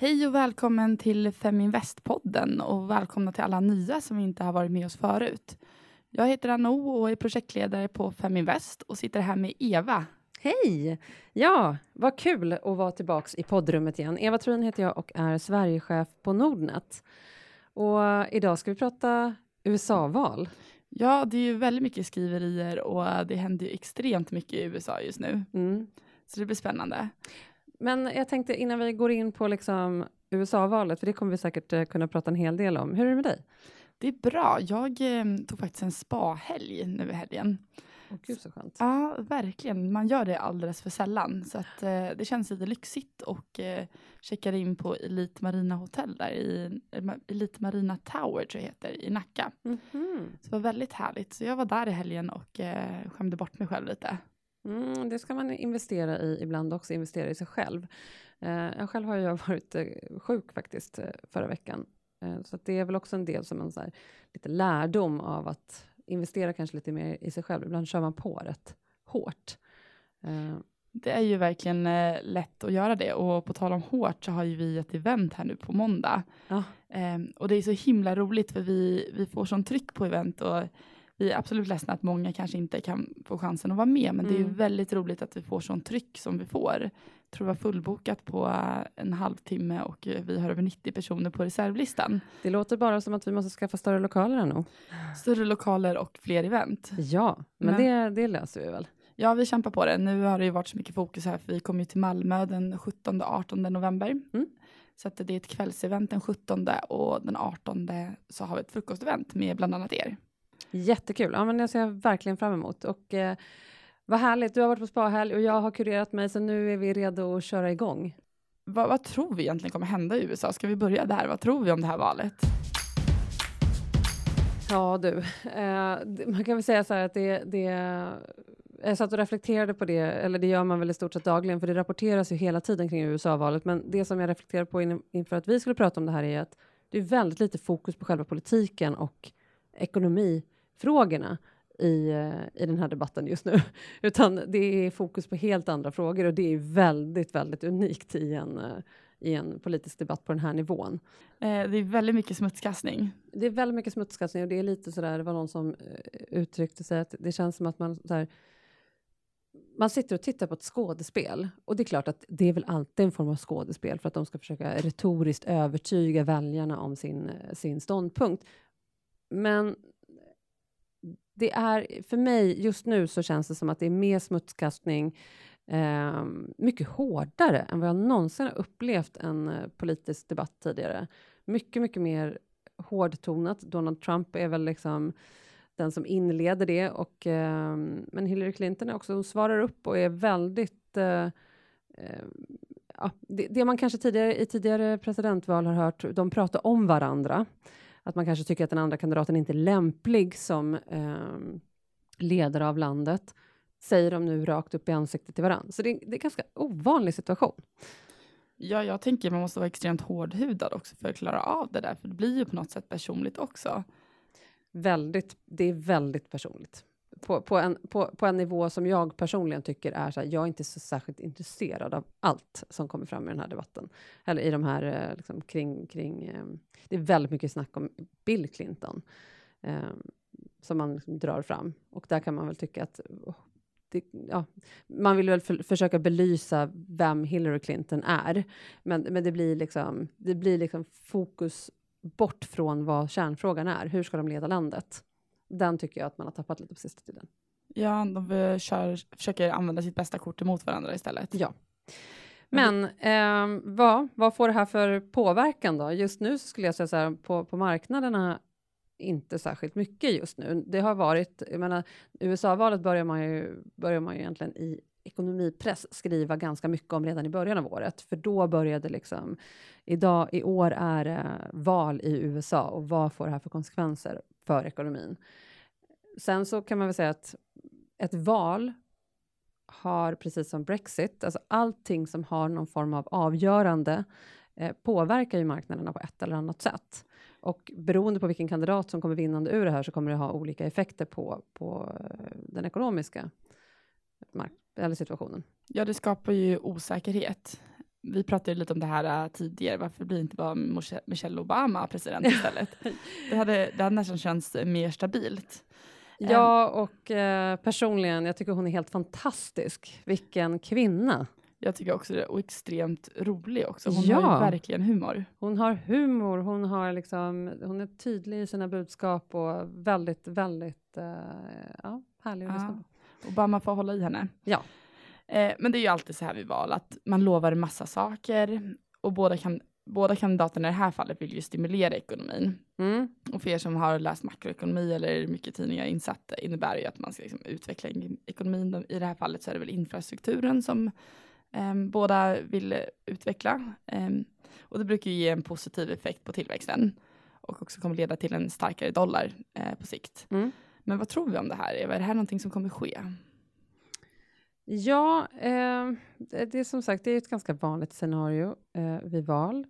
Hej och välkommen till Feminvest-podden och välkomna till alla nya som inte har varit med oss förut. Jag heter Anno och är projektledare på Feminvest och sitter här med Eva. Hej! Ja, vad kul att vara tillbaks i poddrummet igen. Eva Truin heter jag och är Sverigechef på Nordnet. Och idag ska vi prata USA-val. Ja, det är ju väldigt mycket skriverier och det händer ju extremt mycket i USA just nu. Mm. Så det blir spännande. Men jag tänkte innan vi går in på liksom USA-valet, för det kommer vi säkert eh, kunna prata en hel del om. Hur är det med dig? Det är bra. Jag eh, tog faktiskt en spahelg nu i helgen. Åh, gud så skönt. Ja, verkligen. Man gör det alldeles för sällan. Så att, eh, det känns lite lyxigt och eh, checkade in på Elite Marina Hotel där i eh, Elite Marina Tower tror jag heter, i Nacka. Mhm. Så det var väldigt härligt. Så jag var där i helgen och eh, skämde bort mig själv lite. Mm, det ska man investera i ibland också, investera i sig själv. Eh, jag själv har ju varit eh, sjuk faktiskt eh, förra veckan. Eh, så det är väl också en del som en så här, lite lärdom av att investera kanske lite mer i sig själv. Ibland kör man på rätt hårt. Eh, Det är ju verkligen eh, lätt att göra det och på tal om hårt så har ju vi ett event här nu på måndag. ja. Ehm, och det är så himla roligt för vi, vi får sån tryck på event och vi är absolut ledsna att många kanske inte kan få chansen att vara med men det är Mm. väldigt roligt att vi får sån tryck som vi får. Jag tror det var fullbokat på eh, en halvtimme och vi har över 90 personer på reservlistan. Det låter bara som att vi måste skaffa större lokaler här nu. Större lokaler och fler event. Ja, men, Men- Det, det löser vi väl. Ja, vi kämpar på det. Nu har det ju varit så mycket fokus här för vi kommer ju till Malmö den 17 och 18 november. Mm. Så att det är ett kvällsevent den 17 och den 18 så har vi ett frukostevent med bland annat er. Jättekul. Ja, men det ser jag verkligen fram emot. Och, eh, vad härligt, du har varit på spahelg och jag har kurerat mig, så nu är vi redo att köra igång. Vad, vad tror vi egentligen kommer hända i USA? Ska vi börja där? Vad tror vi om det här valet? Ja du, eh, man kan väl säga så här att det, det... Jag satt och reflekterade på det, eller det gör man väl i stort sett dagligen, för det rapporteras ju hela tiden kring USA-valet. Men det som jag reflekterade på in, inför att vi skulle prata om det här är att det är väldigt lite fokus på själva politiken och ekonomifrågorna i, eh, i den här debatten just nu. Utan det är fokus på helt andra frågor och det är väldigt, väldigt unikt i en, eh, i en politisk debatt på den här nivån. Eh, det är väldigt mycket smutskastning. Det är väldigt mycket smutskastning och det är lite sådär, det var någon som uttryckte sig att det känns som att man så här, man sitter och tittar på ett skådespel och det är klart att det är väl alltid en form av skådespel för att de ska försöka retoriskt övertyga väljarna om sin, sin ståndpunkt. Men det är, för mig just nu så känns det som att det är mer smutskastning, eh, mycket hårdare än vad jag någonsin har upplevt en eh, politisk debatt tidigare. Mycket, mycket mer hårdtonat. Donald Trump är väl liksom den som inleder det, och, eh, men Hillary Clinton är också, hon svarar upp och är väldigt eh, ehm, ja, det, det man kanske tidigare, i tidigare presidentval har hört, de pratar om varandra. Att man kanske tycker att den andra kandidaten inte är lämplig som eh, ledare av landet, säger de nu rakt upp i ansiktet till varandra. Så det, det är en ganska ovanlig situation. Ja, jag tänker man måste vara extremt hårdhudad också för att klara av det där, för det blir ju på något sätt personligt också. Väldigt, det är väldigt personligt. På, på, en, på, på en nivå som jag personligen tycker är så här, jag är inte så särskilt intresserad av allt som kommer fram i den här debatten. Eller i de här, eh, liksom, kring, kring eh, det är väldigt mycket snack om Bill Clinton. Eh, som man liksom drar fram. Och där kan man väl tycka att oh, det, ja, man vill väl för, försöka belysa vem Hillary Clinton är. Men, men det blir liksom, det blir liksom fokus bort från vad kärnfrågan är. Hur ska de leda landet? Den tycker jag att man har tappat lite på sista tiden. Ja, de eh, kör, försöker använda sitt bästa kort emot varandra istället. Ja. Men ehm, vad, vad får det här för påverkan då? Just nu skulle jag säga så här, på, på marknaderna inte särskilt mycket just nu. Det har varit, jag menar, USA-valet börjar man ju, börjar man ju egentligen i ekonomipress skriva ganska mycket om redan i början av året, för då började liksom, idag, i år är det val i USA och vad får det här för konsekvenser för ekonomin? Sen så kan man väl säga att ett val har, precis som Brexit, alltså allting som har någon form av avgörande eh, påverkar ju marknaderna på ett eller annat sätt. Och beroende på vilken kandidat som kommer vinnande ur det här så kommer det ha olika effekter på, på eh, den ekonomiska mark- eller situationen. Ja, det skapar ju osäkerhet vi pratade lite om det här uh, tidigare, varför blir inte bara Michelle Obama president istället? det, hade, det hade nästan känts mer stabilt. Ja, och eh, personligen, jag tycker hon är helt fantastisk. Vilken kvinna! Jag tycker också det, och extremt rolig också. Hon ja. har verkligen humor. Hon har humor, hon, har liksom, hon är tydlig i sina budskap och väldigt, väldigt uh, ja, härlig att lyssna på. Obama får hålla i henne. Ja. Eh, men det är ju alltid så här vid val, att man lovar massa saker och båda, kan, båda kandidaterna i det här fallet vill ju stimulera ekonomin. Mm. Och för er som har läst makroekonomi eller mycket tidningar insatt innebär det ju att man ska liksom utveckla ekonomin. I det här fallet så är det väl infrastrukturen som eh, båda vill utveckla. Eh, och det brukar ju ge en positiv effekt på tillväxten och också kommer leda till en starkare dollar eh, på sikt. Mm. Men vad tror vi om det här? Är det här någonting som kommer ske? Ja, eh, det är som sagt det är ett ganska vanligt scenario eh, vid val.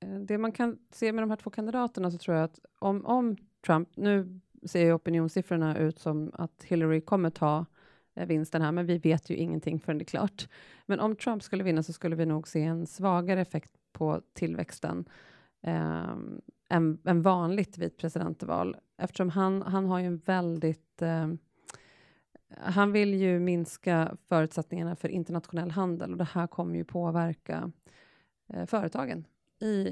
Eh, det man kan se med de här två kandidaterna så tror jag att om, om Trump, nu ser ju opinionssiffrorna ut som att Hillary kommer ta eh, vinsten här, men vi vet ju ingenting förrän det är klart. Men om Trump skulle vinna så skulle vi nog se en svagare effekt på tillväxten eh, än, än vanligt vid ett presidentval, eftersom han, han har ju en väldigt eh, han vill ju minska förutsättningarna för internationell handel och det här kommer ju påverka eh, företagen i,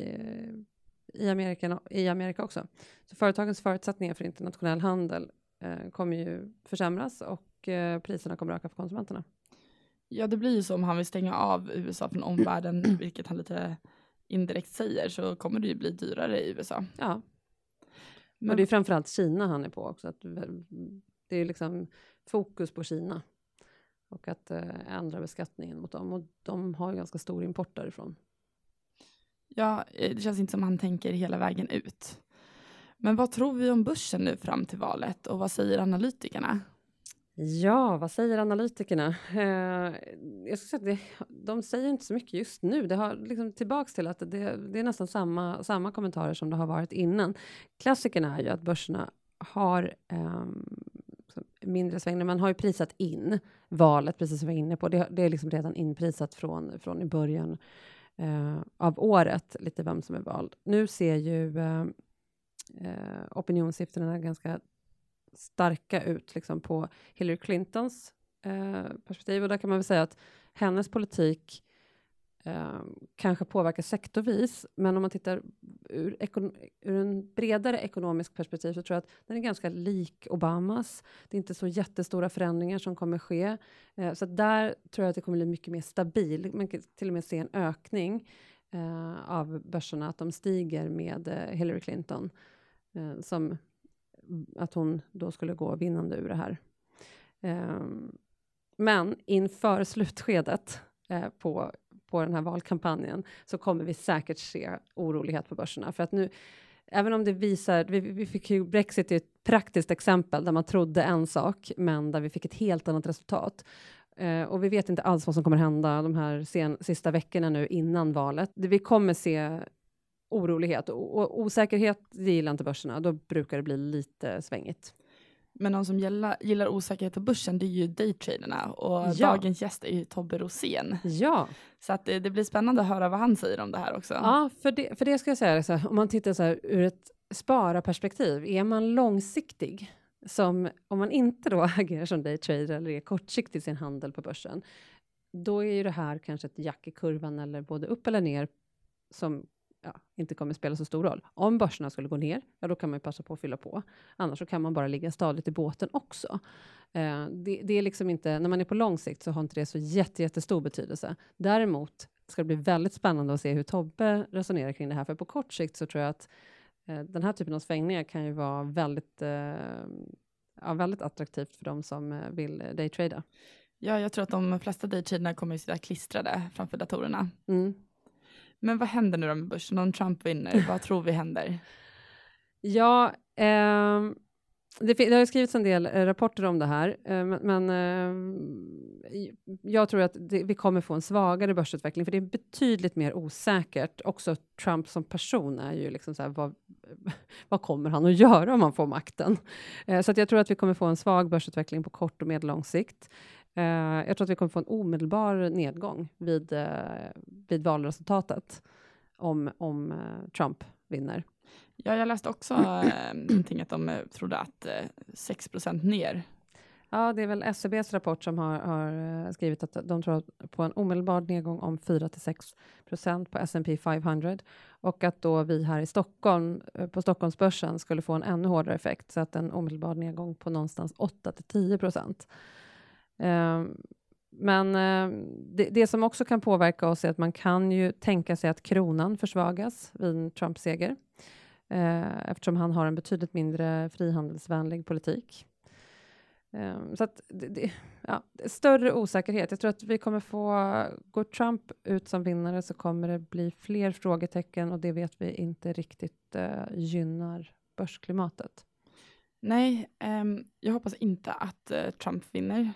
i, Amerika, i Amerika också. Så företagens förutsättningar för internationell handel eh, kommer ju försämras och eh, priserna kommer öka för konsumenterna. Ja, det blir ju så om han vill stänga av USA från omvärlden, vilket han lite indirekt säger, så kommer det ju bli dyrare i USA. Ja. Men... Och det är framförallt Kina han är på också. Att det är liksom fokus på Kina och att eh, ändra beskattningen mot dem. Och de har ganska stor import därifrån. Ja, eh, det känns inte som han tänker hela vägen ut. Men vad tror vi om börsen nu fram till valet och vad säger analytikerna? Ja, vad säger analytikerna? Eh, jag ska säga att det, de säger inte så mycket just nu. Det har liksom tillbaks till att det, det, är nästan samma, samma kommentarer som det har varit innan. Klassikerna är ju att börserna har um, mindre svängningar. Man har ju prisat in valet, precis som vi var inne på. Det, det är liksom redan inprisat från, från i början eh, av året, lite vem som är vald. Nu ser ju eh, eh, opinionssiffrorna ganska starka ut liksom på Hillary Clintons eh, perspektiv. Och där kan man väl säga att hennes politik eh, kanske påverkar sektorvis, men om man tittar ur, ur en bredare ekonomisk perspektiv så tror jag att den är ganska lik Obamas. Det är inte så jättestora förändringar som kommer ske. Eh, så där tror jag att det kommer bli mycket mer stabil. Man kan till och med se en ökning eh, av börserna, att de stiger med eh, Hillary Clinton. Eh, som mm, att hon då skulle gå vinnande ur det här. Eh, men inför slutskedet eh, på på den här valkampanjen så kommer vi säkert se orolighet på börserna. För att nu, även om det visar, vi, vi fick ju Brexit är ett praktiskt exempel där man trodde en sak, men där vi fick ett helt annat resultat. Uh, och vi vet inte alls vad som kommer hända de här sen, sista veckorna nu innan valet. Det, vi kommer se orolighet och, och osäkerhet, gillar inte börserna. Då brukar det bli lite svängigt. Men de som gillar, gillar osäkerhet på börsen det är ju daytraderna och ja. dagens gäst är ju Tobbe Rosén. Ja. Så att det, det, blir spännande att höra vad han säger om det här också. Ja, för det, för det ska jag säga, så här, om man tittar så här, ur ett spararperspektiv, är man långsiktig, som om man inte då agerar som daytrader eller är kortsiktig i sin handel på börsen, då är ju det här kanske ett jack i kurvan eller både upp eller ner som ja, inte kommer spela så stor roll. Om börserna skulle gå ner, ja då kan man ju passa på att fylla på. Annars så kan man bara ligga stadigt i båten också. Eh, det, det, är liksom inte, när man är på lång sikt så har inte det så jätte, jättestor betydelse. Däremot ska det bli väldigt spännande att se hur Tobbe resonerar kring det här, för på kort sikt så tror jag att eh, den här typen av svängningar kan ju vara väldigt, eh, ja, väldigt attraktivt för de som eh, vill daytrada. Ja, jag tror att de flesta daytraderna kommer att sitta klistrade framför datorerna. Mm. Men vad händer nu då med börsen om Trump vinner? vad tror vi händer? Ja, eh, det, det, har skrivits en del eh, rapporter om det här, eh, men eh, jag tror att det, vi kommer få en svagare börsutveckling, för det är betydligt mer osäkert. Också Trump som person är ju liksom så här, vad, vad kommer han att göra om han får makten? Eh, så att jag tror att vi kommer få en svag börsutveckling på kort och medellång sikt. Eh, jag tror att vi kommer få en omedelbar nedgång vid, eh, vid valresultatet om, om eh, Trump vinner. Ja, jag läste också någonting att de trodde att eh, 6% ner. Ja, det är väl SCBs rapport som har, har skrivit att de tror på en omedelbar nedgång om 4 6% på S&P 500 och att då vi här i Stockholm på Stockholmsbörsen skulle få en ännu hårdare effekt så att en omedelbar nedgång på någonstans 8 10 procent. Ehm, men eh, det, det, som också kan påverka oss är att man kan ju tänka sig att kronan försvagas vid en Trump-seger eh, eftersom han har en betydligt mindre frihandelsvänlig politik. Ehm, så att det, det, ja, större osäkerhet. Jag tror att vi kommer få, går Trump ut som vinnare så kommer det bli fler frågetecken och det vet vi inte riktigt eh, gynnar börsklimatet. Nej, um, jag hoppas inte att uh, Trump vinner.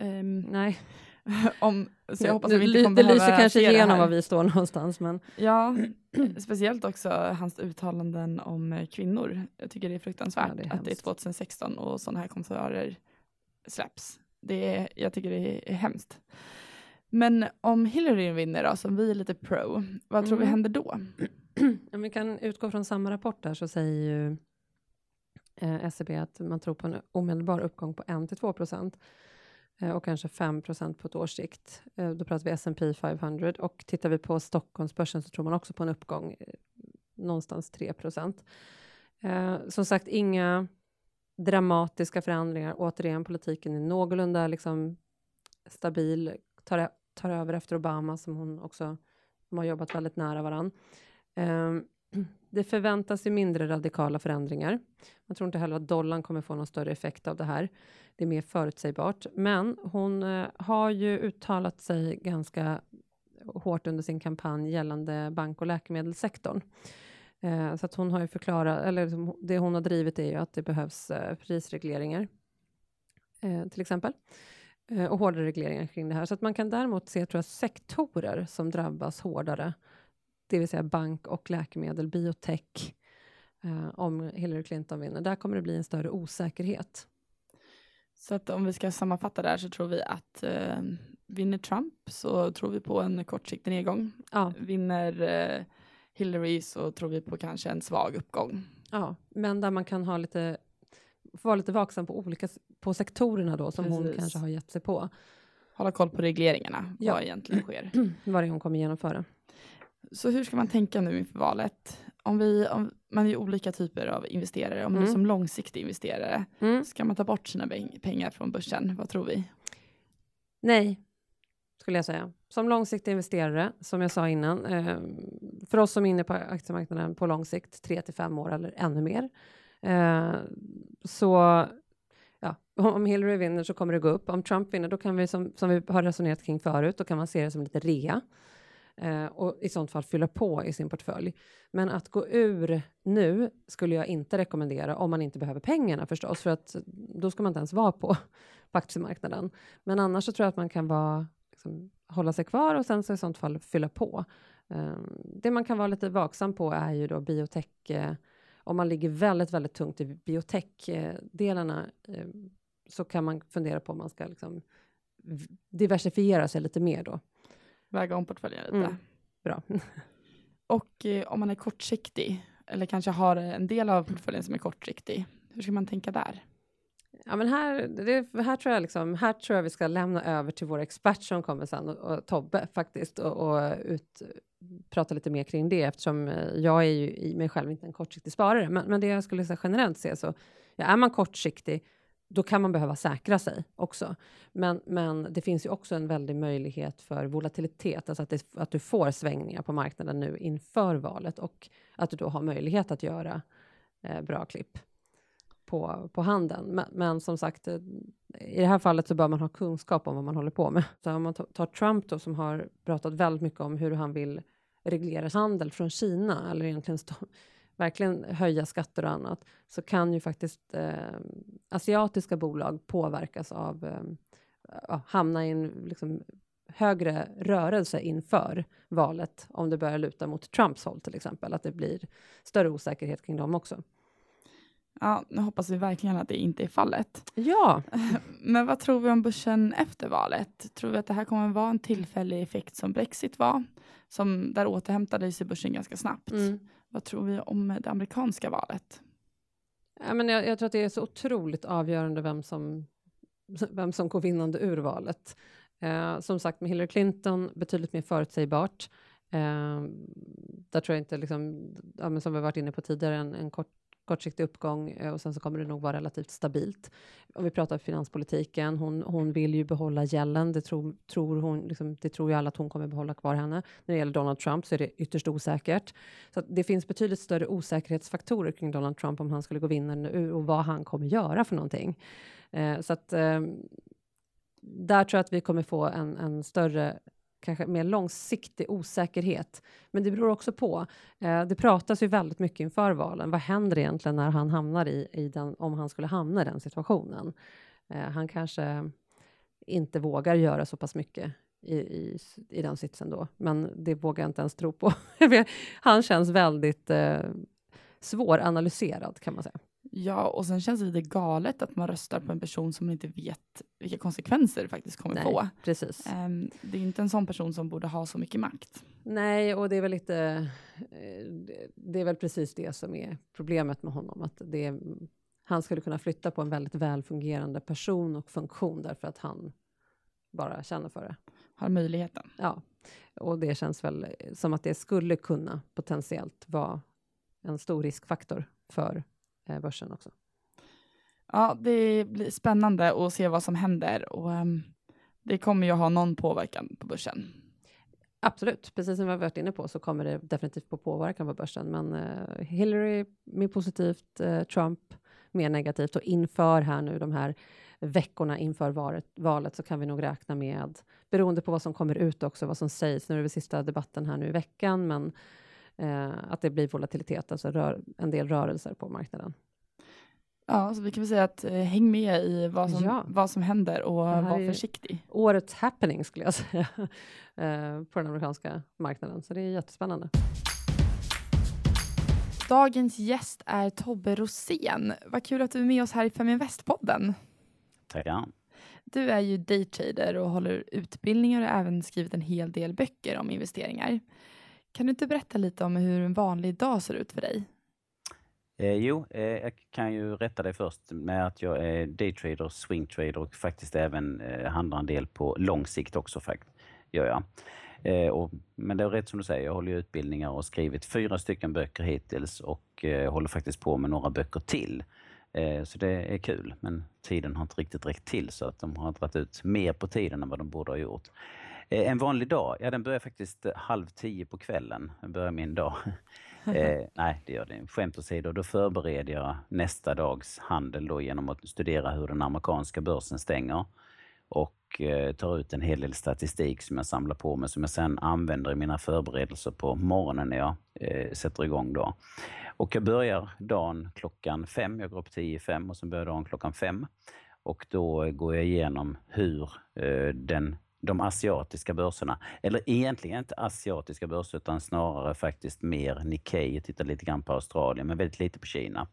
Um, Nej. om, så jag hoppas att vi inte kommer Det lyser kanske igenom var vi står någonstans. Men... Ja, speciellt också hans uttalanden om eh, kvinnor. Jag tycker det är fruktansvärt ja, det är att det är 2016 och sådana här kommentarer släpps. Det är, jag tycker det är hemskt. Men om Hillary vinner då, som vi är lite pro, vad mm. tror vi mm. händer då? Om vi kan utgå från samma rapport där så säger ju eh, SCB e att man tror på en omedelbar uppgång på 1-2 procent Eh, och kanske 5 på ett års sikt. Eh, då pratar vi S&P 500 och tittar vi på Stockholmsbörsen så tror man också på en uppgång eh, någonstans 3 som sagt, inga dramatiska förändringar. Återigen, politiken är någorlunda liksom, stabil, tar, e-, tar över efter Obama som hon också de har jobbat väldigt nära varann. Ehm, Det förväntas ju mindre radikala förändringar. Man tror inte heller att dollarn kommer få någon större effekt av det här. Det är mer förutsägbart, men hon eh, har ju uttalat sig ganska hårt under sin kampanj gällande bank och läkemedelssektorn. Eh, så att hon har ju förklarat, eller liksom, det hon har drivit är ju att det behövs eh, prisregleringar, eh, till exempel, eh, och hårdare regleringar kring det här. Så att man kan däremot se, tror jag, sektorer som drabbas hårdare, det vill säga bank och läkemedel, biotech, eh, om Hillary Clinton vinner. Där kommer det bli en större osäkerhet. Så att om vi ska sammanfatta där så tror vi att eh, vinner Trump så tror vi på en kortsiktig nedgång. Ja. Vinner eh, Hillary så tror vi på kanske en svag uppgång. Ja, men där man kan ha lite, vara lite vaksam på olika på sektorerna då som Precis. hon kanske har gett sig på. Hålla koll på regleringarna, ja. vad egentligen sker. vad det är hon kommer genomföra. Så hur ska man tänka nu inför valet? Om vi, om, man är ju olika typer av investerare. Om mm. man är som långsiktig investerare, mm. ska man ta bort sina pengar från börsen? Vad tror vi? Nej, skulle jag säga. Som långsiktig investerare, som jag sa innan, eh, för oss som är inne på aktiemarknaden på lång sikt, tre till fem år eller ännu mer, eh, så ja, om Hillary vinner så kommer det gå upp. Om Trump vinner, då kan vi, som, som vi har resonerat kring förut, då kan man se det som lite rea eh, och i sånt fall fylla på i sin portfölj. Men att gå ur nu skulle jag inte rekommendera om man inte behöver pengarna förstås, för att då ska man inte ens vara på, på aktiemarknaden. Men annars så tror jag att man kan vara liksom, hålla sig kvar och sen så i sånt fall fylla på. Eh, det man kan vara lite vaksam på är ju då biotech, eh, om man ligger väldigt, väldigt tungt i biotech-delarna eh, så kan man fundera på om man ska liksom diversifiera sig lite mer då. Väga om portföljen lite. Mm. Bra. och eh, om man är kortsiktig, eller kanske har en del av portföljen som är kortsiktig, hur ska man tänka där? Ja, men här, det, här, tror jag liksom, här tror jag vi ska lämna över till vår expert som kommer sen, och, och Tobbe faktiskt, och, och ut, prata lite mer kring det, eftersom eh, jag är ju i mig själv inte en kortsiktig sparare. Men, men det jag skulle säga generellt se så, ja, är man kortsiktig, då kan man behöva säkra sig också. Men, men det finns ju också en väldig möjlighet för volatilitet, alltså att, det, att du får svängningar på marknaden nu inför valet och att du då har möjlighet att göra eh, bra klipp på, på handeln. Men, men, som sagt, eh, i det här fallet så bör man ha kunskap om vad man håller på med. Så om man tar Trump då, som har pratat väldigt mycket om hur han vill reglera handel från Kina, eller egentligen stå, verkligen höja skatter och annat, så kan ju faktiskt eh, asiatiska bolag påverkas av eh, hamna i en liksom, högre rörelse inför valet, om det börjar luta mot Trumps håll till exempel, att det blir större osäkerhet kring dem också. Ja, nu hoppas vi verkligen att det inte är fallet. Ja. Men vad tror vi om börsen efter valet? Tror vi att det här kommer vara en tillfällig effekt som Brexit var? Som, där återhämtade sig börsen ganska snabbt. Mm. Vad tror vi om det amerikanska valet? Ja, men jag, jag tror att det är så otroligt avgörande vem som, vem som går vinnande ur valet. Eh, som sagt, med Hillary Clinton betydligt mer förutsägbart. Eh, där tror jag inte, liksom, ja, som vi varit inne på tidigare, en, en kort, kortsiktig uppgång eh, och sen så kommer det nog vara relativt stabilt. Om vi pratar finanspolitiken, hon, hon vill ju behålla gällen, det tror, tror hon, liksom, det tror ju alla att hon kommer behålla kvar henne. När det gäller Donald Trump så är det ytterst osäkert. Så det finns betydligt större osäkerhetsfaktorer kring Donald Trump om han skulle gå vinnande ur och vad han kommer göra för någonting. Eh, så att eh, där tror jag att vi kommer få en, en större kanske mer långsiktig osäkerhet. Men det beror också på. Eh, det pratas ju väldigt mycket inför valen. Vad händer egentligen när han hamnar i, i den, om han skulle hamna i den situationen? Eh, han kanske inte vågar göra så pass mycket i, i, i den sitsen då, men det vågar jag inte ens tro på. han känns väldigt eh, svåranalyserad kan man säga. Ja, och sen känns det lite galet att man röstar på en person som man inte vet vilka konsekvenser det faktiskt kommer Nej, få. Precis. Um, det är inte en sån person som borde ha så mycket makt. Nej, och det är väl lite... Eh, det är väl precis det som är problemet med honom, att det han skulle kunna flytta på en väldigt välfungerande person och funktion därför att han bara känner för det. Har möjligheten. Ja, och det känns väl som att det skulle kunna potentiellt vara en stor riskfaktor för börsen också. Ja, det blir spännande att se vad som händer och um, det kommer ju ha någon påverkan på börsen. Absolut, precis som vi har varit inne på så kommer det definitivt på påverkan på börsen, men uh, Hillary mer positivt, uh, Trump mer negativt och inför här nu de här veckorna inför valet, valet så kan vi nog räkna med, beroende på vad som kommer ut också, vad som sägs, nu är det sista debatten här nu i veckan, men uh, att det blir volatilitet, alltså rör, en del rörelser på marknaden. Ja, så vi kan väl säga att eh, häng med i vad som, ja. vad som händer och var försiktig. Årets happening skulle jag säga eh, på den amerikanska marknaden, så det är jättespännande. Dagens gäst är Tobbe Rosén. Vad kul att du är med oss här i Feminvest-podden. Tackar. Du är ju daytrader och håller utbildningar och även skrivit en hel del böcker om investeringar. Kan du inte berätta lite om hur en vanlig dag ser ut för dig? Eh, jo, eh, jag kan ju rätta dig först med att jag är daytrader, swingtrader och faktiskt även eh, handlar en del på lång sikt också. Fakt, gör jag. Eh, och, men det är rätt som du säger, jag håller utbildningar och skrivit fyra stycken böcker hittills och eh, håller faktiskt på med några böcker till. Eh, så det är kul, men tiden har inte riktigt räckt till så att de har dragit ut mer på tiden än vad de borde ha gjort. En vanlig dag, ja den börjar faktiskt halv tio på kvällen, börjar min dag. Eh, nej, det gör det Skämt åsido, då förbereder jag nästa dags handel då genom att studera hur den amerikanska börsen stänger och eh, tar ut en hel del statistik som jag samlar på mig som jag sedan använder i mina förberedelser på morgonen när jag eh, sätter igång. Då. Och jag börjar dagen klockan fem, jag går upp tio i fem och sen börjar dagen klockan fem. Och då går jag igenom hur eh, den de asiatiska börserna. Eller egentligen inte asiatiska börser utan snarare faktiskt mer Nikkei. Jag tittar lite grann på Australien men väldigt lite på Kina.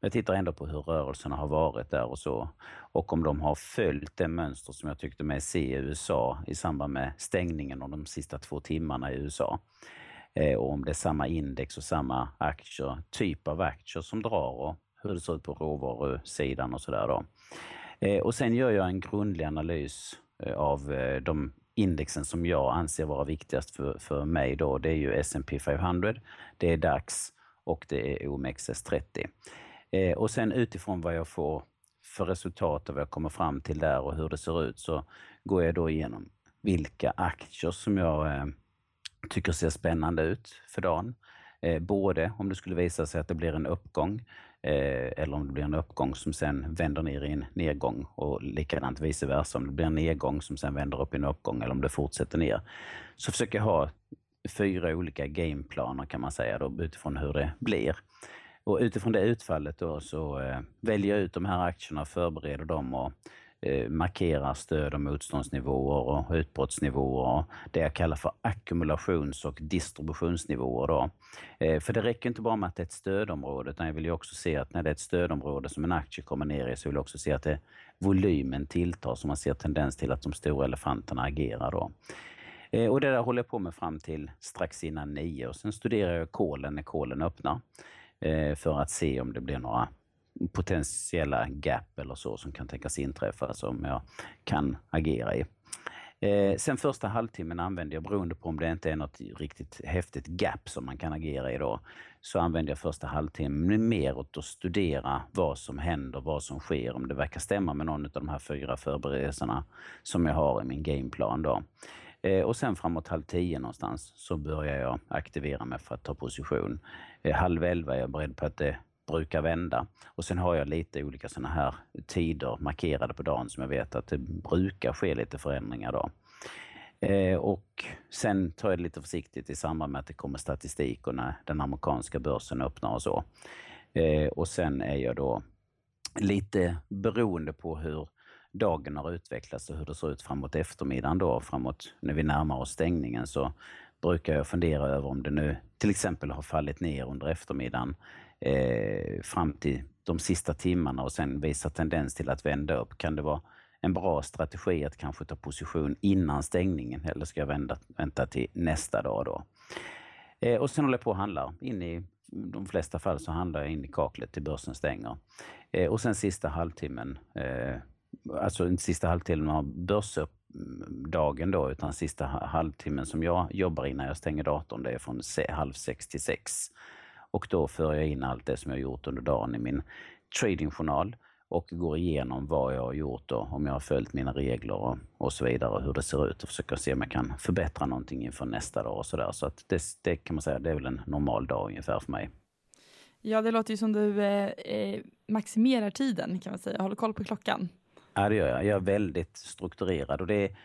Men jag tittar ändå på hur rörelserna har varit där och så. Och om de har följt det mönster som jag tyckte mig se i USA i samband med stängningen och de sista två timmarna i USA. Eh, och om det är samma index och samma aktier, typ av aktier som drar och hur det ser ut på råvarusidan och sådär då. Eh, och sen gör jag en grundlig analys Eh, av eh, de indexen som jag anser vara viktigast för, för mig då, det är ju S&P 500, det är DAX och det är OMXS30. Eh, och sen utifrån vad jag får för resultat och vad jag kommer fram till där och hur det ser ut så går jag då igenom vilka aktier som jag eh, tycker ser spännande ut för dagen. Eh, både om det skulle visa sig att det blir en uppgång Eh, eller om det blir en uppgång som sen vänder ner i en nedgång och likadant vice versa. Om det blir en nedgång som sen vänder upp i en uppgång eller om det fortsätter ner. Så försöker jag ha fyra olika gameplaner kan man säga då, utifrån hur det blir. Och utifrån det utfallet då så eh, väljer jag ut de här aktierna, och förbereder dem och Eh, markerar stöd och motståndsnivåer och utbrottsnivåer. Det jag kallar för ackumulations och distributionsnivåer. Då. Eh, för det räcker inte bara med att det är ett stödområde, utan jag vill ju också se att när det är ett stödområde som en aktie kommer ner i, så vill jag också se att det, volymen tilltar, så man ser tendens till att de stora elefanterna agerar. Då. Eh, och det där håller jag på med fram till strax innan nio och sen studerar jag kolen när kolen öppnar för att se om det blir några potentiella gap eller så som kan tänkas inträffa som jag kan agera i. Eh, sen första halvtimmen använder jag, beroende på om det inte är något riktigt häftigt gap som man kan agera i då, så använder jag första halvtimmen mer åt att studera vad som händer, vad som sker, om det verkar stämma med någon av de här fyra förberedelserna som jag har i min gameplan då. Eh, och sen framåt halv tio någonstans så börjar jag aktivera mig för att ta position. Eh, halv elva är jag beredd på att det brukar vända. Och sen har jag lite olika sådana här tider markerade på dagen som jag vet att det brukar ske lite förändringar då. Eh, och sen tar jag det lite försiktigt i samband med att det kommer statistik och när den amerikanska börsen öppnar och så. Eh, och sen är jag då lite beroende på hur dagen har utvecklats och hur det ser ut framåt eftermiddagen då, framåt när vi närmar oss stängningen så brukar jag fundera över om det nu till exempel har fallit ner under eftermiddagen eh, fram till de sista timmarna och sen visar tendens till att vända upp. Kan det vara en bra strategi att kanske ta position innan stängningen eller ska jag vända, vänta till nästa dag då? Eh, och sen håller jag på och handlar. In i de flesta fall så handlar jag in i kaklet till börsen stänger. Eh, och sen sista halvtimmen eh, alltså inte sista halvtimmen av börsuppdagen då, utan sista halvtimmen som jag jobbar innan jag stänger datorn, det är från halv sex till sex. Och då för jag in allt det som jag gjort under dagen i min tradingjournal och går igenom vad jag har gjort och om jag har följt mina regler och, och så vidare och hur det ser ut och försöker se om jag kan förbättra någonting inför nästa dag och sådär. Så att det, det kan man säga, det är väl en normal dag ungefär för mig. Ja, det låter ju som du eh, eh maximerar tiden kan man säga, håller koll på klockan. Ja, det gör jag. Jag är väldigt strukturerad och det är,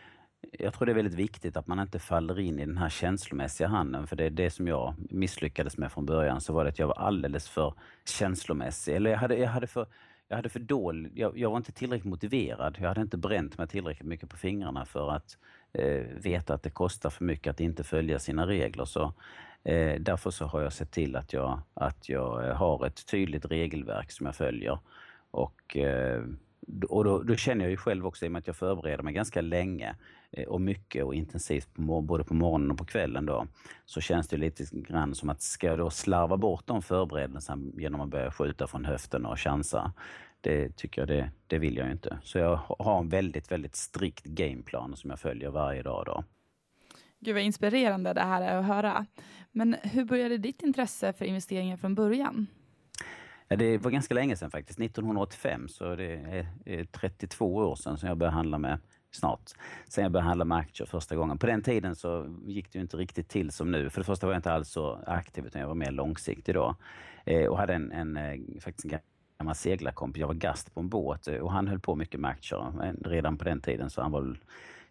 jag tror det är väldigt viktigt att man inte faller in i den här känslomässiga handeln, för det är det som jag misslyckades med från början, så var det att jag var alldeles för känslomässig. Eller jag hade, jag hade för jag hade för dålig, jag, jag, var inte tillräckligt motiverad. Jag hade inte bränt mig tillräckligt mycket på fingrarna för att eh, veta att det kostar för mycket att inte följa sina regler. Så, eh, därför så har jag sett till att jag, att jag eh, har ett tydligt regelverk som jag följer. Och eh, och då, då, känner jag ju själv också, i och med att jag förbereder mig ganska länge och mycket och intensivt på, både på morgonen och på kvällen då, så känns det lite grann som att ska jag då slarva bort de förberedelserna genom att börja skjuta från höften och chansa, det tycker jag det, det vill jag inte. Så jag har en väldigt, väldigt strikt gameplan som jag följer varje dag. Då. Gud vad inspirerande det här är att höra. Men hur började ditt intresse för investeringar från början? Ja, det var ganska länge sedan faktiskt, 1985, så det är 32 år sedan som jag började handla med snart. Sen jag började handla med aktier första gången. På den tiden så gick det ju inte riktigt till som nu. För det första var jag inte alls så aktiv, utan jag var mer långsiktig då. Eh, och hade en, en, eh, faktiskt en gammal seglarkompis, jag var gast på en båt eh, och han höll på mycket med aktier. Eh, redan på den tiden så han var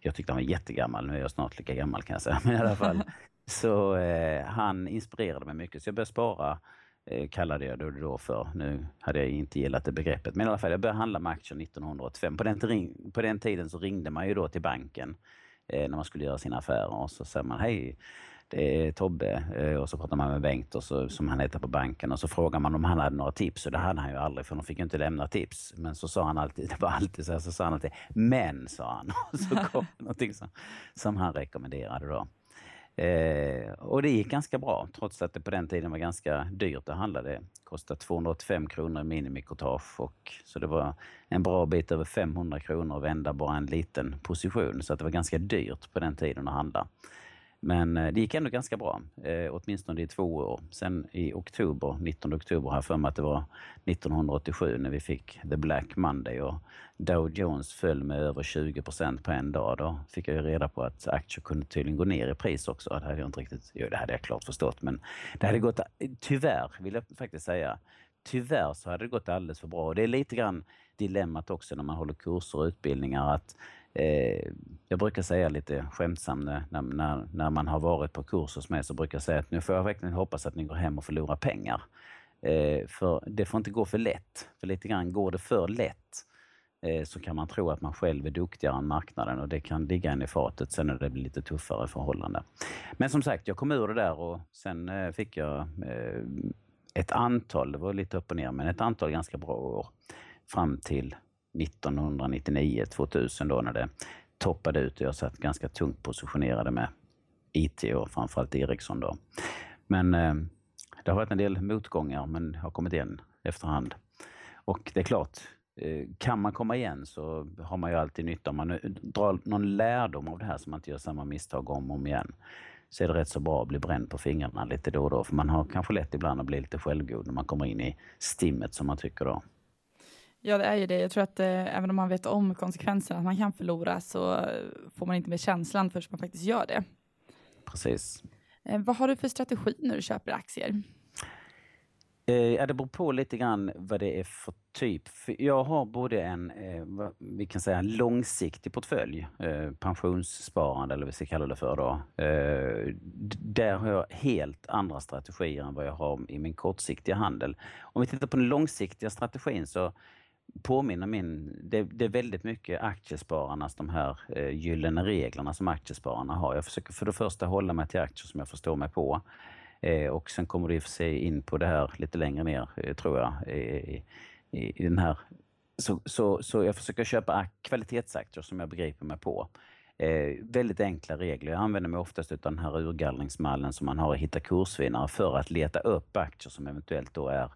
jag tyckte han var jättegammal, nu är jag snart lika gammal kan jag säga. Men i alla fall, så eh, han inspirerade mig mycket. Så jag började spara kallade jag det då för. Nu hade jag inte gillat det begreppet. Men i alla fall, jag började handla med aktier 1985. På den, på den tiden så ringde man ju då till banken eh, när man skulle göra sina affärer och så säger man hej, det är Tobbe eh, och så pratar man med Bengt och så, som han heter på banken och så frågar man om han hade några tips och det hade han ju aldrig för de fick ju inte lämna tips. Men så sa han alltid, det var alltid så här, så sa han alltid, men sa han och så kom någonting som, som han rekommenderade då. Eh, och det gick ganska bra, trots att det på den tiden var ganska dyrt att handla. Det kostade 285 kronor i minimikotage, och, så det var en bra bit över 500 kronor att vända bara en liten position. Så att det var ganska dyrt på den tiden att handla. Men eh, det gick ändå ganska bra, eh, åtminstone i två år. Sen i oktober, 19 oktober har jag för mig att det var 1987 när vi fick the Black Monday och Dow Jones föll med över 20 procent på en dag. Då fick jag ju reda på att aktier kunde tydligen gå ner i pris också. Det hade jag inte riktigt, jo det hade jag klart förstått, men det hade gått, tyvärr vill jag faktiskt säga, tyvärr så hade det gått alldeles för bra. Och det är lite grann dilemmat också när man håller kurser och utbildningar att Eh, jag brukar säga lite skämtsamt när, när, när man har varit på kurs hos mig så brukar jag säga att nu får jag verkligen hoppas att ni går hem och förlorar pengar. Eh, för det får inte gå för lätt. För lite grann går det för lätt eh, så kan man tro att man själv är duktigare än marknaden och det kan ligga en i fatet sen när det blir lite tuffare förhållande. Men som sagt, jag kom ur det där och sen eh, fick jag eh, ett antal, det var lite upp och ner, men ett antal ganska bra år fram till 1999, 2000 då när det toppade ut och jag satt ganska tungt positionerade med IT och framförallt Ericsson då. Men eh, det har varit en del motgångar men har kommit igen efterhand. Och det är klart, eh, kan man komma igen så har man ju alltid nytta. Om man drar någon lärdom av det här så man inte gör samma misstag om och om igen så är det rätt så bra att bli bränd på fingrarna lite då och då. För man har kanske lätt ibland att bli lite självgod när man kommer in i stimmet som man tycker då. Ja, det är ju det. Jag tror att eh, även om man vet om konsekvenserna, att man kan förlora, så får man inte med känslan förrän man faktiskt gör det. Precis. Eh, vad har du för strategi när du köper aktier? Eh, det beror på lite grann vad det är för typ. För jag har både en, eh, vi kan säga en långsiktig portfölj, eh, pensionssparande eller vad vi ska kalla det för då. Eh, där har jag helt andra strategier än vad jag har i min kortsiktiga handel. Om vi tittar på den långsiktiga strategin så påminner min, det, det, är väldigt mycket aktiespararnas, de här eh, gyllene reglerna som aktiespararna har. Jag försöker för det första hålla mig till aktier som jag förstår mig på. Eh, och sen kommer du i och för sig in på det här lite längre ner, eh, tror jag, i, i, i den här så, så, så jag försöker köpa kvalitetsaktier som jag begriper mig på. Eh, väldigt enkla regler. Jag använder mig oftast av den här urgallringsmallen som man har i Hitta kursvinnare för att leta upp aktier som eventuellt då är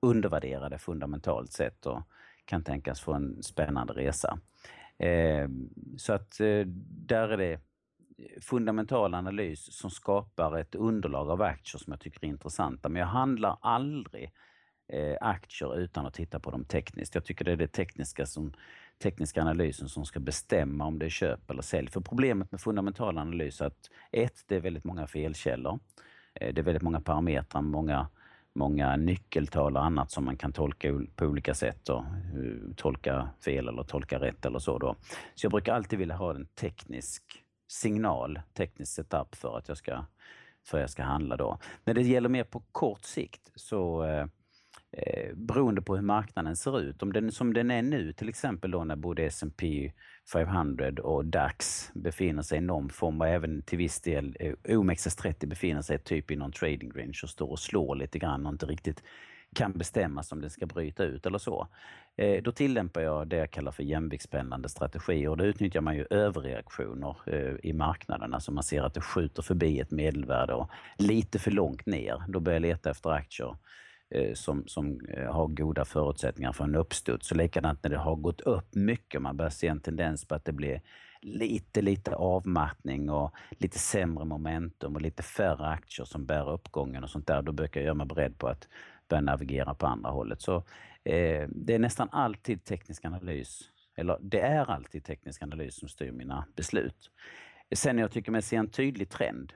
undervärderade fundamentalt sett och kan tänkas få en spännande resa. Eh, så att eh, där är det fundamental analys som skapar ett underlag av aktier som jag tycker är intressanta. Men jag handlar aldrig eh, aktier utan att titta på dem tekniskt. Jag tycker det är det tekniska, som, tekniska analysen som ska bestämma om det är köp eller sälj. För problemet med fundamental analys är att ett, det är väldigt många felkällor. Eh, det är väldigt många parametrar, många, många nyckeltal och annat som man kan tolka på olika sätt. Då. Eh, tolka fel eller tolka rätt eller så. Då. Så jag brukar alltid vilja ha en teknisk signal, teknisk setup för att jag ska, för jag ska handla då. När det gäller mer på kort sikt så eh, eh, beroende på hur marknaden ser ut, om den som den är nu till exempel då när både S&P 500 och DAX befinner sig i någon form och även till viss del eh, OMXS30 befinner sig typ i någon trading range och står och slår lite grann och inte riktigt kan bestämmas om den ska bryta ut eller så. Eh, då tillämpar jag det jag kallar för jämviktspendlande strategier och då utnyttjar man ju överreaktioner eh, i marknaderna. Så man ser att det skjuter förbi ett medelvärde och lite för långt ner. Då börjar jag leta efter aktier Eh, som, som eh, har goda förutsättningar för en uppstuds. Så likadant när det har gått upp mycket, man börjar se en tendens på att det blir lite, lite avmattning och lite sämre momentum och lite färre aktier som bär uppgången och sånt där. Då brukar jag göra mig beredd på att börja navigera på andra hållet. Så eh, det är nästan alltid teknisk analys, eller det är alltid teknisk analys som styr mina beslut. Sen jag tycker mig se en tydlig trend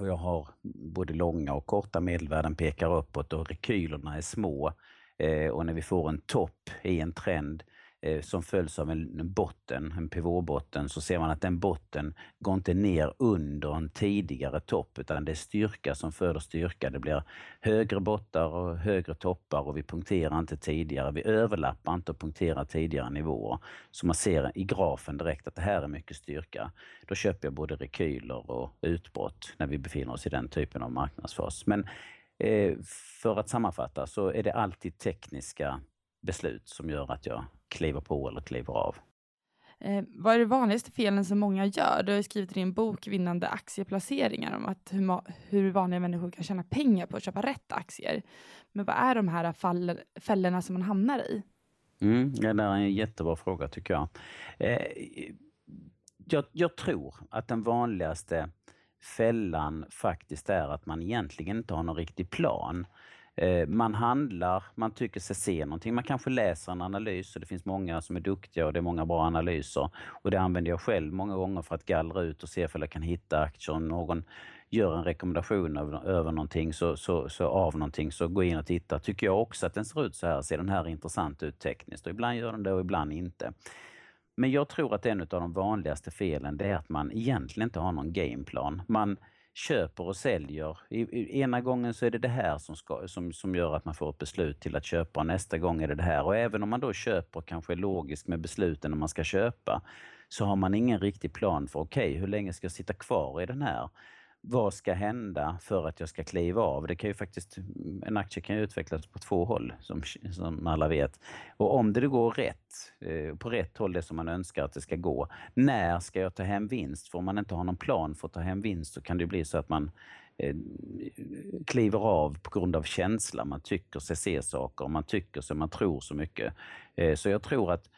och jag har både långa och korta medelvärden pekar uppåt och rekylerna är små. Eh, och när vi får en topp i en trend Eh, Eh, som följs av en botten, en pivotbotten, så ser man att den botten går inte ner under en tidigare topp utan det är styrka som föder styrka. Det blir högre bottar och högre toppar och vi punkterar inte tidigare. Vi överlappar inte och punkterar tidigare nivåer. Så man ser i grafen direkt att det här är mycket styrka. Då köper jag både rekyler och utbrott när vi befinner oss i den typen av marknadsfas. Men eh, för att sammanfatta så är det alltid tekniska beslut som gör att jag kliver på eller kliver av. Eh, vad är det vanligaste felen som många gör? Du har skrivit i din bok Vinnande aktieplaceringar om att hur, hur, vanliga människor kan tjäna pengar på att köpa rätt aktier. Men vad är de här fall, fällorna som man hamnar i? Mm, det där är en jättebra fråga tycker jag. Eh, jag. Jag tror att den vanligaste fällan faktiskt är att man egentligen inte har någon riktig plan. Eh, man handlar, man tycker sig se någonting. Man kanske läser en analys och det finns många som är duktiga och det är många bra analyser. Och det använder jag själv många gånger för att gallra ut och se om jag kan hitta aktier. Om någon gör en rekommendation över, över någonting, så, så, så av någonting, så gå in och titta. Tycker jag också att den ser ut så här, ser den här intressant ut tekniskt? Och ibland gör den det och ibland inte. Men jag tror att en av de vanligaste felen det är att man egentligen inte har någon gameplan. Man köper och säljer. I, i, ena gången så är det det här som, ska, som, som gör att man får ett beslut till att köpa och nästa gång är det det här. Och även om man då köper och kanske är logisk med besluten när man ska köpa så har man ingen riktig plan för okej, okay, hur länge ska jag sitta kvar i den här? Vad ska hända för att jag ska kliva av? Det kan ju faktiskt, mm, en aktie kan ju utvecklas på två håll som, som alla vet. Och om det går rätt, eh, på rätt håll, det som man önskar att det ska gå, när ska jag ta hem vinst? För om man inte har någon plan för att ta hem vinst så kan det bli så att man eh, kliver av på grund av känsla. Man tycker sig se saker, man tycker sig, man tror så mycket. Eh, så jag tror att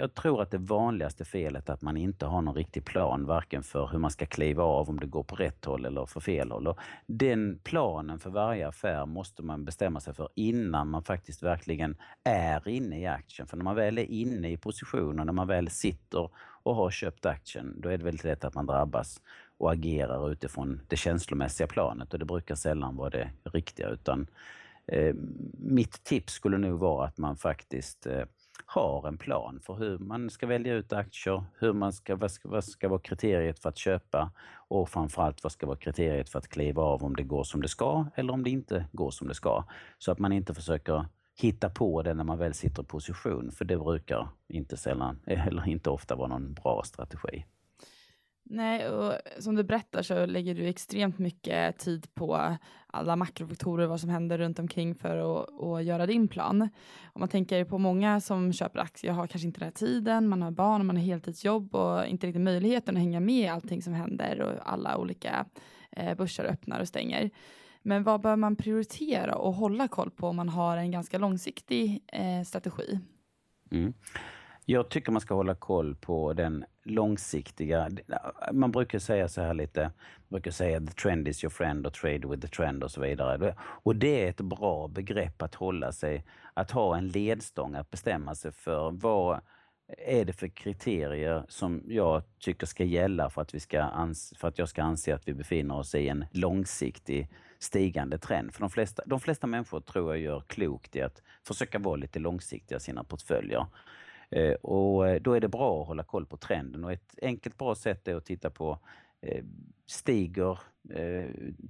jag tror att det vanligaste felet är att man inte har någon riktig plan, varken för hur man ska kliva av, om det går på rätt håll eller för fel håll. Och den planen för varje affär måste man bestämma sig för innan man faktiskt verkligen är inne i aktien. För när man väl är inne i positionen, när man väl sitter och har köpt aktien, då är det väldigt lätt att man drabbas och agerar utifrån det känslomässiga planet och det brukar sällan vara det riktiga utan eh, mitt tips skulle nog vara att man faktiskt eh, har en plan för hur man ska välja ut aktier, hur man ska, vad, ska, vad ska vara kriteriet för att köpa och framförallt vad ska vara kriteriet för att kliva av om det går som det ska eller om det inte går som det ska. Så att man inte försöker hitta på det när man väl sitter i position, för det brukar inte sällan, eller inte ofta vara någon bra strategi. Nej, och som du berättar så lägger du extremt mycket tid på alla makrofaktorer, vad som händer runt omkring för att, att göra din plan. Om man tänker på många som köper aktier har kanske inte den här tiden, man har barn, man har heltidsjobb och inte riktigt möjligheten att hänga med i allting som händer och alla olika eh, börser öppnar och stänger. Men vad bör man prioritera och hålla koll på om man har en ganska långsiktig eh, strategi? Mm. Jag tycker man ska hålla koll på den långsiktiga... Man brukar säga så här lite, man brukar säga the trend is your friend och trade with the trend och så vidare. Och det är ett bra begrepp att hålla sig, att ha en ledstång, att bestämma sig för vad är det för kriterier som jag tycker ska gälla för att, vi ska ans för att jag ska anse att vi befinner oss i en långsiktig stigande trend. För de flesta, de flesta människor tror jag gör klokt i att försöka vara lite långsiktiga i sina portföljer. Eh, och eh, då är det bra att hålla koll på trenden. Och ett enkelt bra sätt är att titta på eh, stiger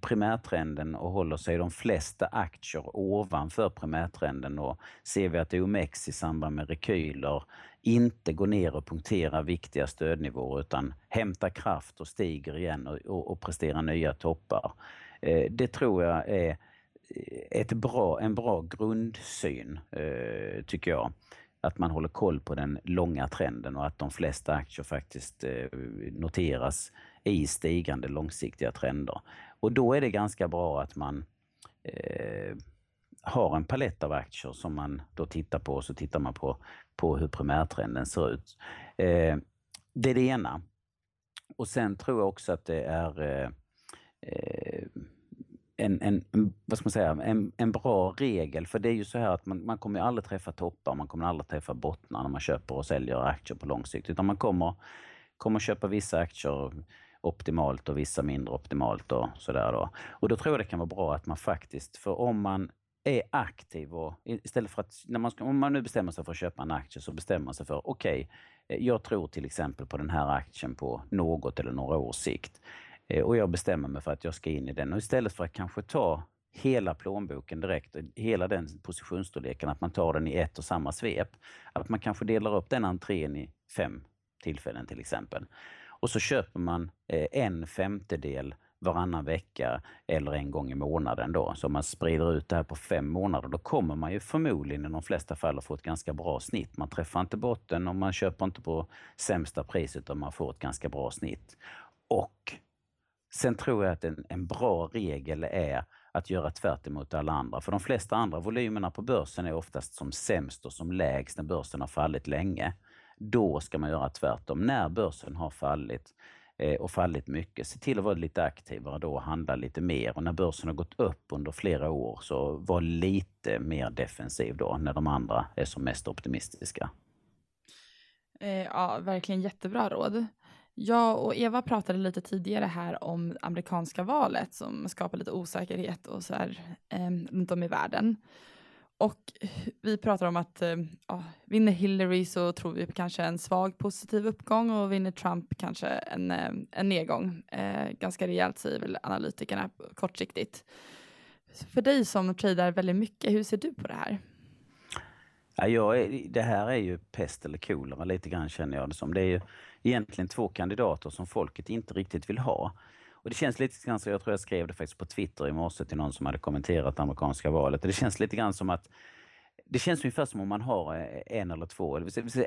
primärtrenden och håller sig de flesta aktier ovanför primärtrenden. Och ser vi att OMX i samband med rekyler inte går ner och punkterar viktiga stödnivåer utan hämtar kraft och stiger igen och, och, och presterar nya toppar. Det tror jag är ett bra, en bra grundsyn, tycker jag att man håller koll på den långa trenden och att de flesta aktier faktiskt eh, noteras i stigande långsiktiga trender. Och då är det ganska bra att man eh, har en palett av aktier som man då tittar på och så tittar man på, på hur primärtrenden ser ut. Eh, det är det ena. Och sen tror jag också att det är eh, eh en, en, vad ska man säga, en, en bra regel. För det är ju så här att man, man kommer aldrig träffa toppar, man kommer aldrig träffa bottnar när man köper och säljer aktier på lång sikt. Utan man kommer, kommer köpa vissa aktier optimalt och vissa mindre optimalt och sådär då. Och då tror jag det kan vara bra att man faktiskt, för om man är aktiv och istället för att, när man ska, om man nu bestämmer sig för att köpa en aktie så bestämmer man sig för, okej, okay, jag tror till exempel på den här aktien på något eller några års sikt. Eh, och jag bestämmer mig för att jag ska in i den. Och istället för att kanske ta hela plånboken direkt, hela den positionsstorleken, att man tar den i ett och samma svep. Att man kanske delar upp den entrén i fem tillfällen till exempel. Och så köper man eh, en femtedel varannan vecka eller en gång i månaden då. Så om man sprider ut det här på fem månader, då kommer man ju förmodligen i de flesta fall att få ett ganska bra snitt. Man träffar inte botten och man köper inte på sämsta pris utan man får ett ganska bra snitt. Och Sen tror jag att en, en bra regel är att göra tvärt emot alla andra. För de flesta andra volymerna på börsen är oftast som sämst och som lägst när börsen har fallit länge. Då ska man göra tvärtom. När börsen har fallit eh, och fallit mycket, se till att vara lite aktivare då och handla lite mer. Och när börsen har gått upp under flera år, så var lite mer defensiv då när de andra är som mest optimistiska. Eh, ja, verkligen jättebra råd. Jag och Eva pratade lite tidigare här om amerikanska valet som skapar lite osäkerhet och så här, eh, runt om i världen. och vi pratar om att uh, vinner Hillary så tror vi på kanske en svag positiv uppgång och vinner Trump kanske en, ehm, en nedgång. Eh, ganska rejält säger väl analytikerna kortsiktigt. För dig som tradar väldigt mycket, hur ser du på det här? Ja, jag, det här är ju pest eller kolera lite grann känner jag det som. Det är ju egentligen två kandidater som folket inte riktigt vill ha. Och det känns lite grann som, jag tror jag skrev det faktiskt på Twitter i morse till någon som hade kommenterat det amerikanska valet. Det känns lite grann som att det känns ungefär som om man har eh, en eller två,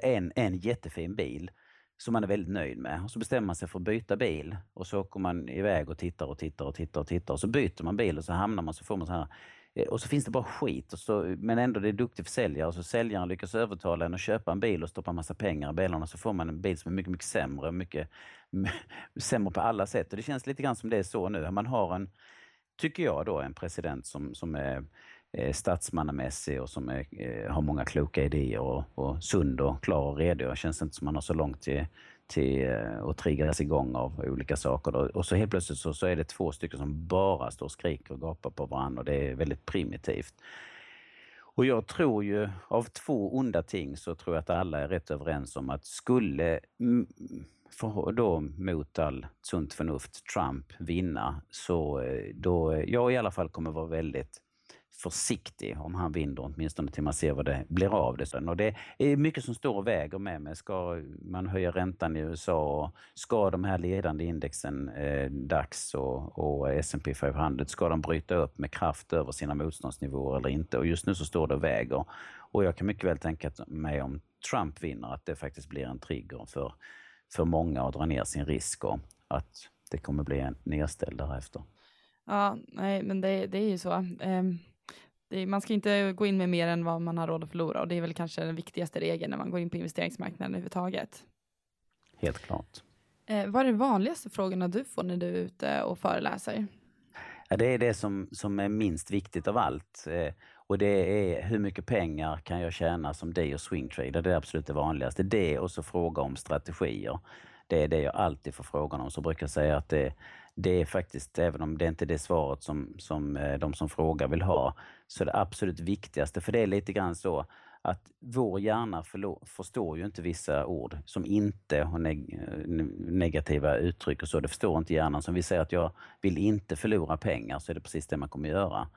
en, en jättefin bil som man är väldigt nöjd med. Och så bestämmer man sig för att byta bil och så åker man iväg och tittar och tittar och tittar och tittar och så byter man bil och så hamnar man så får man så här Eh, och så finns det bara skit. Och så, men ändå det är duktig försäljare. Så säljaren lyckas övertala en att köpa en bil och stoppa massa pengar i bilarna. Så får man en bil som är mycket, mycket sämre. Mycket sämre på alla sätt. Och det känns lite grann som det är så nu. Man har en, tycker jag då, en president som, som är eh, statsmannamässig och som är, eh, har många kloka idéer och, och sund och klar och redo. Det känns inte som man har så långt till till eh, och triggas igång av olika saker. Och så helt plötsligt så, så är det två stycken som bara står och skriker och gapar på varandra och det är väldigt primitivt. Och jag tror ju, av två onda ting så tror jag att alla är rätt överens om att skulle för då mot all sunt förnuft Trump vinna så eh, då eh, jag i alla fall kommer vara väldigt försiktig om han vinner, åtminstone till man ser vad det blir av det. Och det är mycket som står och väger med mig. Ska man höja räntan i USA? Ska de här ledande indexen, eh, DAX och, och S&P 500, ska de bryta upp med kraft över sina motståndsnivåer eller inte? Och just nu så står det och väger. Och jag kan mycket väl tänka mig om Trump vinner att det faktiskt blir en trigger för, för många att dra ner sin risk och att det kommer bli en nedställd därefter. Ja, nej, men det, det är ju så. Um är, man ska inte gå in med mer än vad man har råd att förlora och det är väl kanske den viktigaste regeln när man går in på investeringsmarknaden överhuvudtaget. Helt klart. Eh, vad är de vanligaste frågorna du får när du är ute och föreläser? Ja, det är det som, som är minst viktigt av allt. Eh, och det är hur mycket pengar kan jag tjäna som day och swingtrader? Det är absolut det vanligaste. Det och så fråga om strategier. Det är det jag alltid får frågan om. Så brukar jag säga att det, det är faktiskt, även om det inte är det svaret som, som eh, de som frågar vill ha, så det absolut viktigaste, för det är lite grann så att vår hjärna förstår ju inte vissa ord som inte har neg eh, negativa uttryck och så. Det förstår inte hjärnan. Som vi säger att jag vill inte förlora pengar så är det precis det man kommer göra.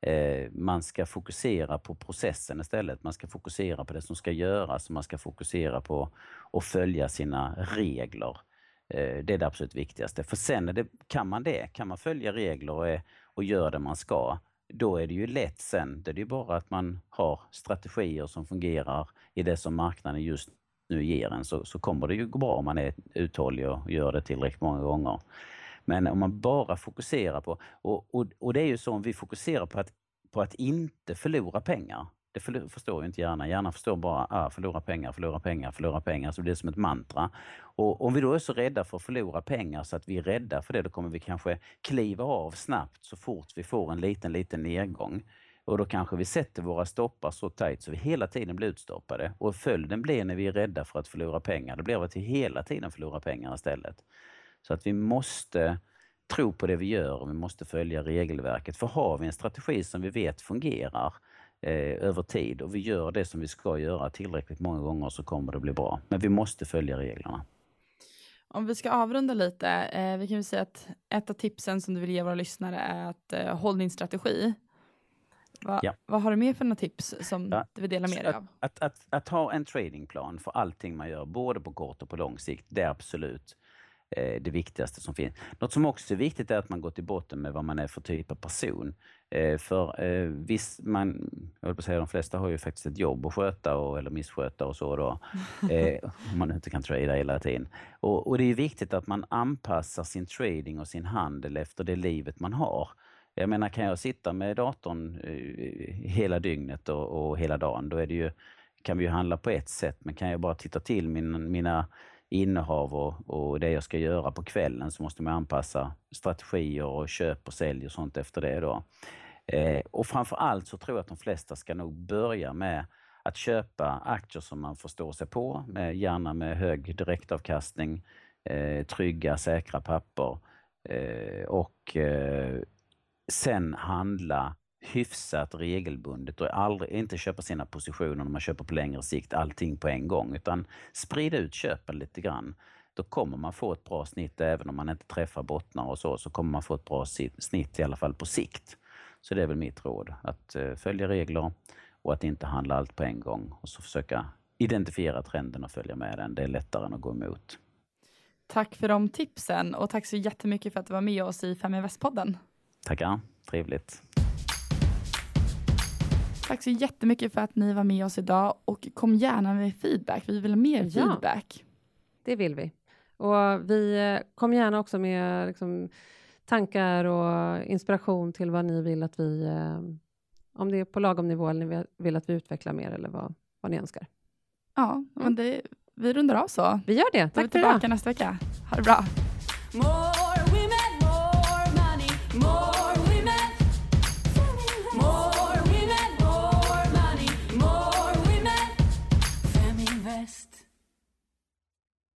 Eh, man ska fokusera på processen istället. Man ska fokusera på det som ska göras. och Man ska fokusera på att följa sina regler. Eh, det är det absolut viktigaste. För sen det, kan man det, kan man följa regler och, är, och gör det man ska, då är det ju lätt sen. Det är ju bara att man har strategier som fungerar i det som marknaden just nu ger en, så, så kommer det ju gå bra om man är uthållig och gör det tillräckligt många gånger. Men om man bara fokuserar på, och, och, och det är ju så om vi fokuserar på att, på att inte förlora pengar, det förstår ju inte hjärnan. Hjärnan förstår bara ah, förlora pengar, förlora pengar, förlora pengar. Så det blir som ett mantra. Och om vi då är så rädda för att förlora pengar så att vi är rädda för det, då kommer vi kanske kliva av snabbt så fort vi får en liten, liten nedgång. Och då kanske vi sätter våra stoppar så tajt så vi hela tiden blir utstoppade. Och följden blir när vi är rädda för att förlora pengar, det blir att vi hela tiden förlorar pengar istället. Så att vi måste tro på det vi gör och vi måste följa regelverket. För har vi en strategi som vi vet fungerar, över tid och vi gör det som vi ska göra tillräckligt många gånger så kommer det bli bra. Men vi måste följa reglerna. Om vi ska avrunda lite, eh, vi kan väl säga att ett av tipsen som du vill ge våra lyssnare är att eh, håll din strategi. Va, ja. Vad har du mer för några tips som ja. du vill dela med dig av? Att, att, att, att, ha en tradingplan för allting man gör, både på kort och på lång sikt, det är absolut eh, det viktigaste som finns. Något som också är viktigt är att man går till botten med vad man är för typ av person. Eh, för eh, visst, man, jag vill säga de flesta har ju faktiskt ett jobb att sköta och, eller missköta och så då. Eh, om man inte kan trada hela tiden. Och, och det är viktigt att man anpassar sin trading och sin handel efter det livet man har. Jag menar, kan jag sitta med datorn eh, hela dygnet och, och, hela dagen, då är det ju, kan vi ju handla på ett sätt. Men kan jag bara titta till min, mina innehav och, och det jag ska göra på kvällen så måste man anpassa strategier och köp och sälj och sånt efter det. Då. Eh, och framför allt så tror jag att de flesta ska nog börja med att köpa aktier som man förstår sig på, med, gärna med hög direktavkastning, eh, trygga, säkra papper eh, och eh, sen handla hyfsat regelbundet och aldrig, inte köpa sina positioner när man köper på längre sikt allting på en gång utan sprida ut köpen lite grann. Då kommer man få ett bra snitt även om man inte träffar bottnar och så, så kommer man få ett bra snitt i alla fall på sikt. Så det är väl mitt råd, att eh, följa regler och att inte handla allt på en gång och så försöka identifiera trenden och följa med den. Det är lättare än att gå emot. Tack för de tipsen och tack så jättemycket för att du var med oss i Fem i Västpodden. Tackar, trevligt. Tack så jättemycket för att ni var med oss idag och kom gärna med feedback. Vi vill ha mer ja, feedback. Det vill vi. Och vi eh, kom gärna också med liksom, tankar och inspiration till vad ni vill att vi, eh, om det är på lagom nivå eller ni vill att vi utvecklar mer eller vad, vad ni önskar. Ja, mm. men det, vi rundar av så. Vi gör det. Tack för idag. Vi är tillbaka nästa vecka. Ha det bra.